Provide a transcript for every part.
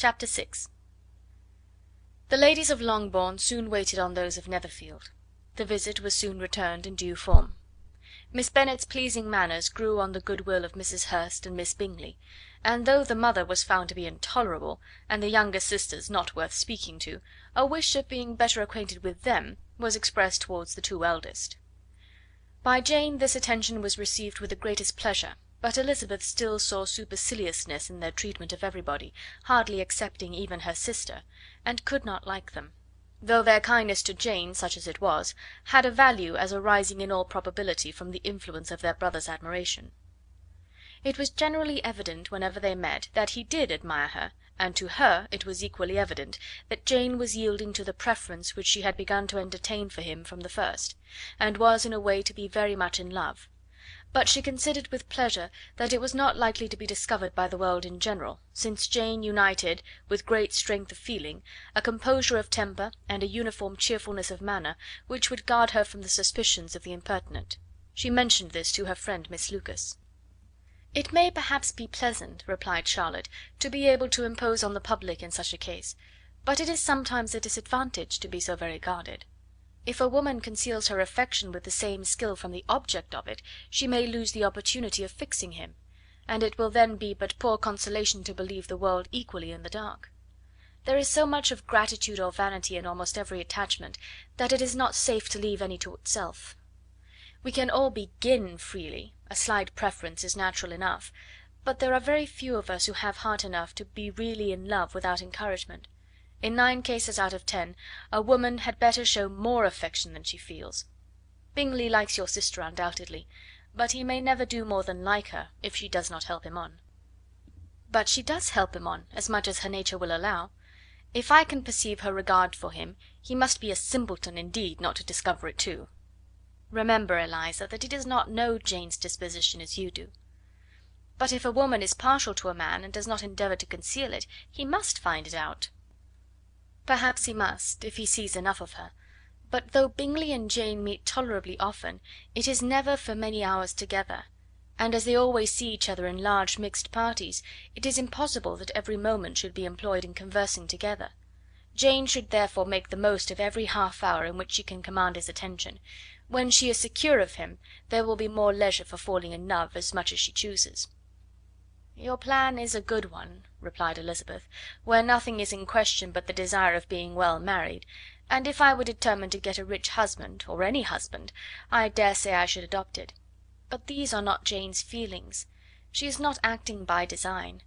Chapter VI The ladies of Longbourn soon waited on those of Netherfield. The visit was soon returned in due form. Miss Bennet's pleasing manners grew on the good will of Mrs. Hurst and Miss Bingley, and though the mother was found to be intolerable, and the younger sisters not worth speaking to, a wish of being better acquainted with them was expressed towards the two eldest. By Jane this attention was received with the greatest pleasure, but Elizabeth still saw superciliousness in their treatment of everybody, hardly excepting even her sister, and could not like them; though their kindness to Jane, such as it was, had a value as arising in all probability from the influence of their brother's admiration. It was generally evident whenever they met that he did admire her, and to her it was equally evident that Jane was yielding to the preference which she had begun to entertain for him from the first, and was in a way to be very much in love but she considered with pleasure that it was not likely to be discovered by the world in general, since Jane united, with great strength of feeling, a composure of temper and a uniform cheerfulness of manner which would guard her from the suspicions of the impertinent. She mentioned this to her friend Miss Lucas. "It may perhaps be pleasant," replied Charlotte, "to be able to impose on the public in such a case, but it is sometimes a disadvantage to be so very guarded. If a woman conceals her affection with the same skill from the object of it, she may lose the opportunity of fixing him, and it will then be but poor consolation to believe the world equally in the dark. There is so much of gratitude or vanity in almost every attachment, that it is not safe to leave any to itself. We can all begin freely, a slight preference is natural enough, but there are very few of us who have heart enough to be really in love without encouragement. In nine cases out of ten a woman had better show more affection than she feels. Bingley likes your sister undoubtedly, but he may never do more than like her if she does not help him on." "But she does help him on, as much as her nature will allow. If I can perceive her regard for him, he must be a simpleton indeed not to discover it too. Remember, Eliza, that he does not know Jane's disposition as you do." "But if a woman is partial to a man, and does not endeavour to conceal it, he must find it out." Perhaps he must, if he sees enough of her; but though Bingley and Jane meet tolerably often, it is never for many hours together, and as they always see each other in large mixed parties, it is impossible that every moment should be employed in conversing together. Jane should therefore make the most of every half hour in which she can command his attention. When she is secure of him, there will be more leisure for falling in love as much as she chooses. "Your plan is a good one," replied Elizabeth, "where nothing is in question but the desire of being well married, and if I were determined to get a rich husband, or any husband, I dare say I should adopt it. But these are not Jane's feelings. She is not acting by design.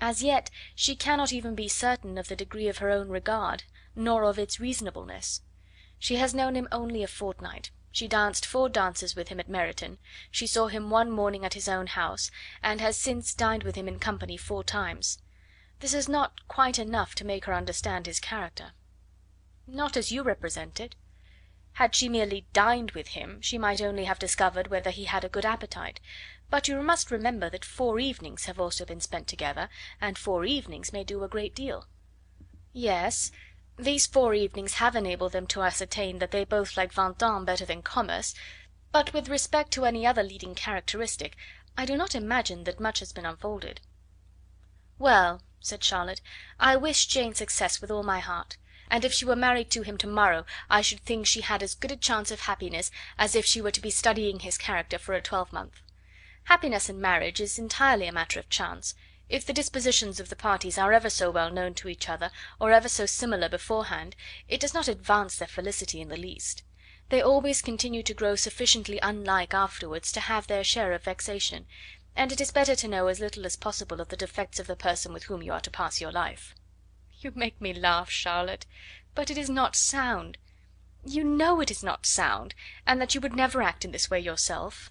As yet she cannot even be certain of the degree of her own regard, nor of its reasonableness. She has known him only a fortnight. She danced four dances with him at Meryton, she saw him one morning at his own house, and has since dined with him in company four times. This is not quite enough to make her understand his character." "Not as you represent it. Had she merely dined with him, she might only have discovered whether he had a good appetite; but you must remember that four evenings have also been spent together, and four evenings may do a great deal." "Yes. These four evenings have enabled them to ascertain that they both like Vingt better than commerce, but with respect to any other leading characteristic, I do not imagine that much has been unfolded." "Well," said Charlotte, "I wish Jane success with all my heart, and if she were married to him to morrow I should think she had as good a chance of happiness as if she were to be studying his character for a twelvemonth. Happiness in marriage is entirely a matter of chance. If the dispositions of the parties are ever so well known to each other, or ever so similar beforehand, it does not advance their felicity in the least. They always continue to grow sufficiently unlike afterwards to have their share of vexation, and it is better to know as little as possible of the defects of the person with whom you are to pass your life." "You make me laugh, Charlotte, but it is not sound. You know it is not sound, and that you would never act in this way yourself.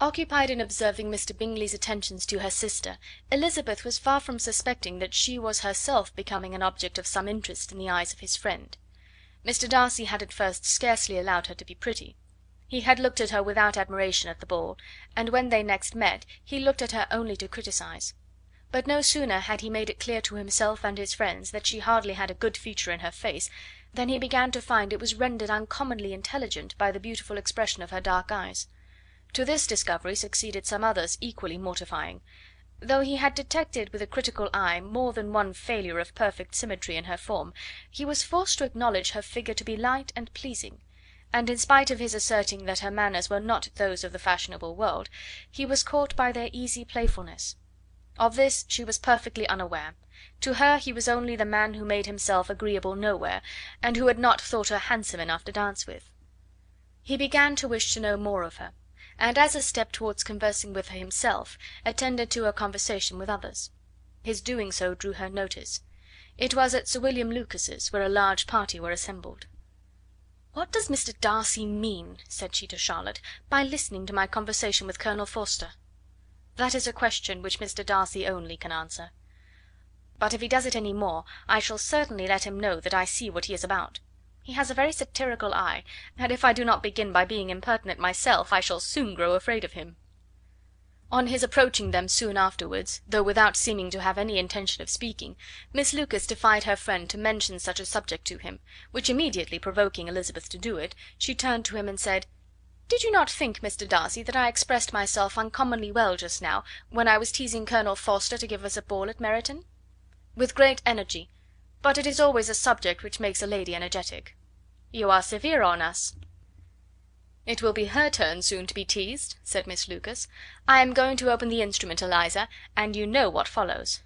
Occupied in observing Mr. Bingley's attentions to her sister, Elizabeth was far from suspecting that she was herself becoming an object of some interest in the eyes of his friend. Mr. Darcy had at first scarcely allowed her to be pretty. He had looked at her without admiration at the ball, and when they next met he looked at her only to criticise. But no sooner had he made it clear to himself and his friends that she hardly had a good feature in her face, than he began to find it was rendered uncommonly intelligent by the beautiful expression of her dark eyes. To this discovery succeeded some others equally mortifying. Though he had detected with a critical eye more than one failure of perfect symmetry in her form, he was forced to acknowledge her figure to be light and pleasing; and in spite of his asserting that her manners were not those of the fashionable world, he was caught by their easy playfulness. Of this she was perfectly unaware; to her he was only the man who made himself agreeable nowhere, and who had not thought her handsome enough to dance with. He began to wish to know more of her, and as a step towards conversing with her himself attended to her conversation with others. His doing so drew her notice. It was at Sir William Lucas's, where a large party were assembled. "What does Mr. Darcy mean," said she to Charlotte, "by listening to my conversation with Colonel Forster?" "That is a question which Mr. Darcy only can answer. But if he does it any more, I shall certainly let him know that I see what he is about. He has a very satirical eye, and if I do not begin by being impertinent myself, I shall soon grow afraid of him." On his approaching them soon afterwards, though without seeming to have any intention of speaking, Miss Lucas defied her friend to mention such a subject to him, which immediately provoking Elizabeth to do it, she turned to him and said: "Did you not think, Mr. Darcy, that I expressed myself uncommonly well just now, when I was teasing Colonel Forster to give us a ball at Meryton?" "With great energy; but it is always a subject which makes a lady energetic." "You are severe on us." "It will be her turn soon to be teased," said Miss Lucas. "I am going to open the instrument, Eliza, and you know what follows."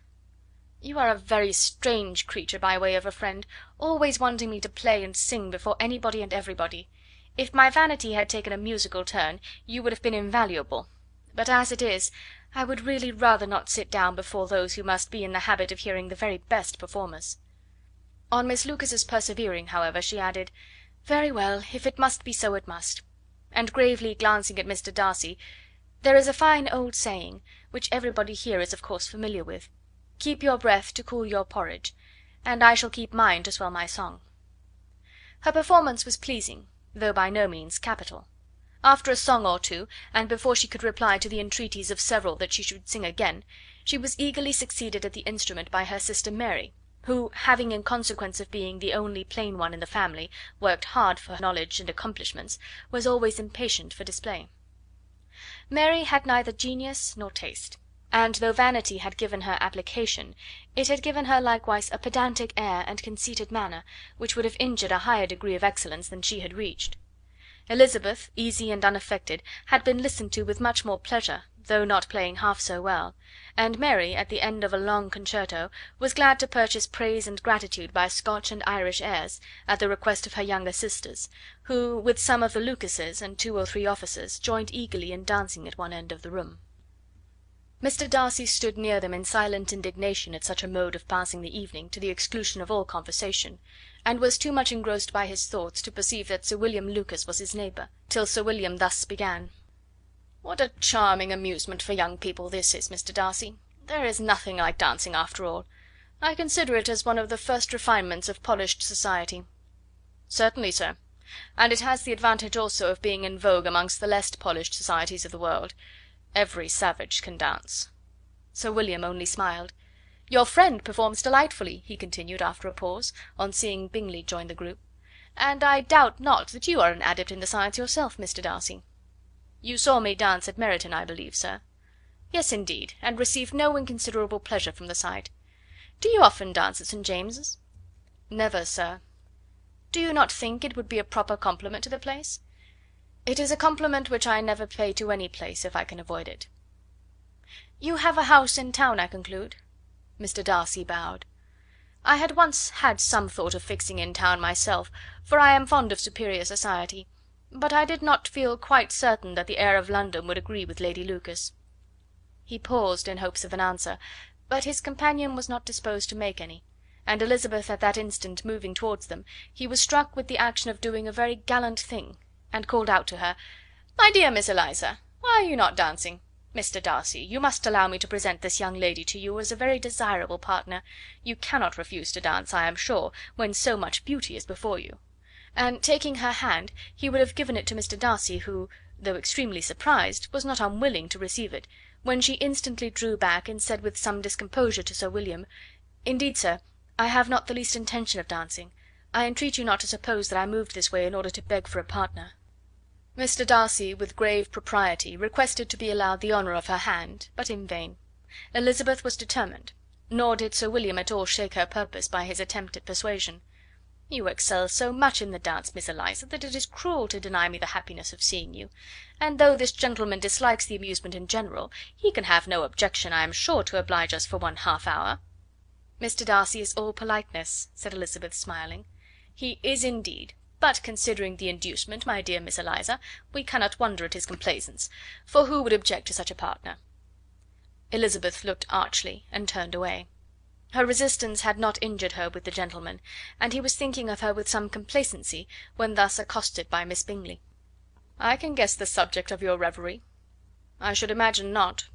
"You are a very strange creature by way of a friend, always wanting me to play and sing before anybody and everybody. If my vanity had taken a musical turn, you would have been invaluable; but as it is, I would really rather not sit down before those who must be in the habit of hearing the very best performers." On Miss Lucas's persevering, however, she added: "Very well, if it must be so, it must." And gravely glancing at Mr. Darcy, "There is a fine old saying, which everybody here is of course familiar with 'Keep your breath to cool your porridge,' and I shall keep mine to swell my song." Her performance was pleasing, though by no means capital. After a song or two, and before she could reply to the entreaties of several that she should sing again, she was eagerly succeeded at the instrument by her sister Mary, who, having in consequence of being the only plain one in the family, worked hard for knowledge and accomplishments, was always impatient for display. Mary had neither genius nor taste, and though vanity had given her application, it had given her likewise a pedantic air and conceited manner, which would have injured a higher degree of excellence than she had reached. Elizabeth, easy and unaffected, had been listened to with much more pleasure, though not playing half so well; and Mary, at the end of a long concerto, was glad to purchase praise and gratitude by Scotch and Irish airs, at the request of her younger sisters, who, with some of the Lucases and two or three officers, joined eagerly in dancing at one end of the room. Mr. Darcy stood near them in silent indignation at such a mode of passing the evening, to the exclusion of all conversation, and was too much engrossed by his thoughts to perceive that Sir William Lucas was his neighbour, till Sir William thus began: "What a charming amusement for young people this is, Mr. Darcy! There is nothing like dancing after all. I consider it as one of the first refinements of polished society." "Certainly, sir; and it has the advantage also of being in vogue amongst the less polished societies of the world. Every savage can dance." Sir William only smiled. "Your friend performs delightfully," he continued after a pause, on seeing Bingley join the group, "and I doubt not that you are an adept in the science yourself, Mr. Darcy." "You saw me dance at Meryton, I believe, sir?" "Yes, indeed, and received no inconsiderable pleasure from the sight. Do you often dance at St. James's?" "Never, sir." "Do you not think it would be a proper compliment to the place?" "It is a compliment which I never pay to any place, if I can avoid it." "You have a house in town, I conclude?" Mr. Darcy bowed. "I had once had some thought of fixing in town myself, for I am fond of superior society but I did not feel quite certain that the air of London would agree with Lady Lucas." He paused in hopes of an answer, but his companion was not disposed to make any, and Elizabeth at that instant moving towards them, he was struck with the action of doing a very gallant thing, and called out to her: "My dear Miss Eliza, why are you not dancing? Mr. Darcy, you must allow me to present this young lady to you as a very desirable partner. You cannot refuse to dance, I am sure, when so much beauty is before you and taking her hand, he would have given it to Mr. Darcy, who, though extremely surprised, was not unwilling to receive it, when she instantly drew back, and said with some discomposure to Sir William: "Indeed, sir, I have not the least intention of dancing. I entreat you not to suppose that I moved this way in order to beg for a partner." Mr. Darcy, with grave propriety, requested to be allowed the honour of her hand, but in vain. Elizabeth was determined, nor did Sir William at all shake her purpose by his attempt at persuasion. "You excel so much in the dance, Miss Eliza, that it is cruel to deny me the happiness of seeing you; and though this gentleman dislikes the amusement in general, he can have no objection, I am sure, to oblige us for one half hour." "Mr. Darcy is all politeness," said Elizabeth, smiling. "He is indeed; but considering the inducement, my dear Miss Eliza, we cannot wonder at his complaisance, for who would object to such a partner?" Elizabeth looked archly, and turned away. Her resistance had not injured her with the gentleman, and he was thinking of her with some complacency when thus accosted by Miss Bingley. "I can guess the subject of your reverie." "I should imagine not."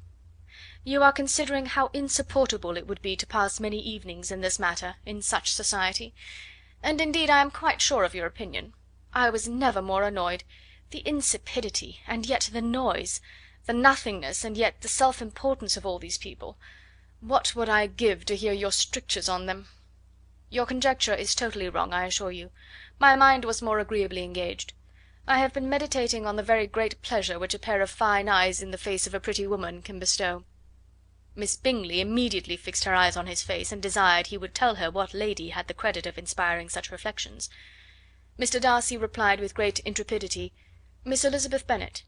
"You are considering how insupportable it would be to pass many evenings in this matter in such society; and indeed I am quite sure of your opinion. I was never more annoyed. The insipidity, and yet the noise! the nothingness, and yet the self importance of all these people! What would I give to hear your strictures on them! Your conjecture is totally wrong, I assure you. My mind was more agreeably engaged. I have been meditating on the very great pleasure which a pair of fine eyes in the face of a pretty woman can bestow." Miss Bingley immediately fixed her eyes on his face, and desired he would tell her what lady had the credit of inspiring such reflections. Mr. Darcy replied with great intrepidity, "Miss Elizabeth Bennet."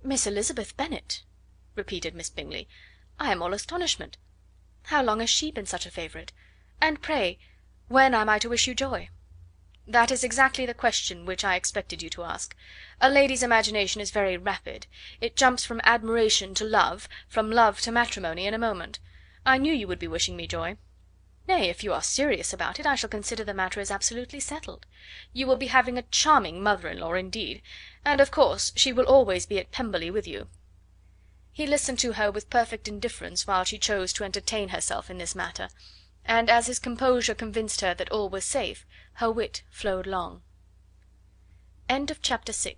"Miss Elizabeth Bennet!" repeated Miss Bingley. I am all astonishment. How long has she been such a favourite? And pray, when am I to wish you joy?" "That is exactly the question which I expected you to ask. A lady's imagination is very rapid; it jumps from admiration to love, from love to matrimony, in a moment. I knew you would be wishing me joy. Nay, if you are serious about it, I shall consider the matter as absolutely settled. You will be having a charming mother in law indeed, and of course she will always be at Pemberley with you. He listened to her with perfect indifference while she chose to entertain herself in this matter, and as his composure convinced her that all was safe, her wit flowed long. CHAPTER VII.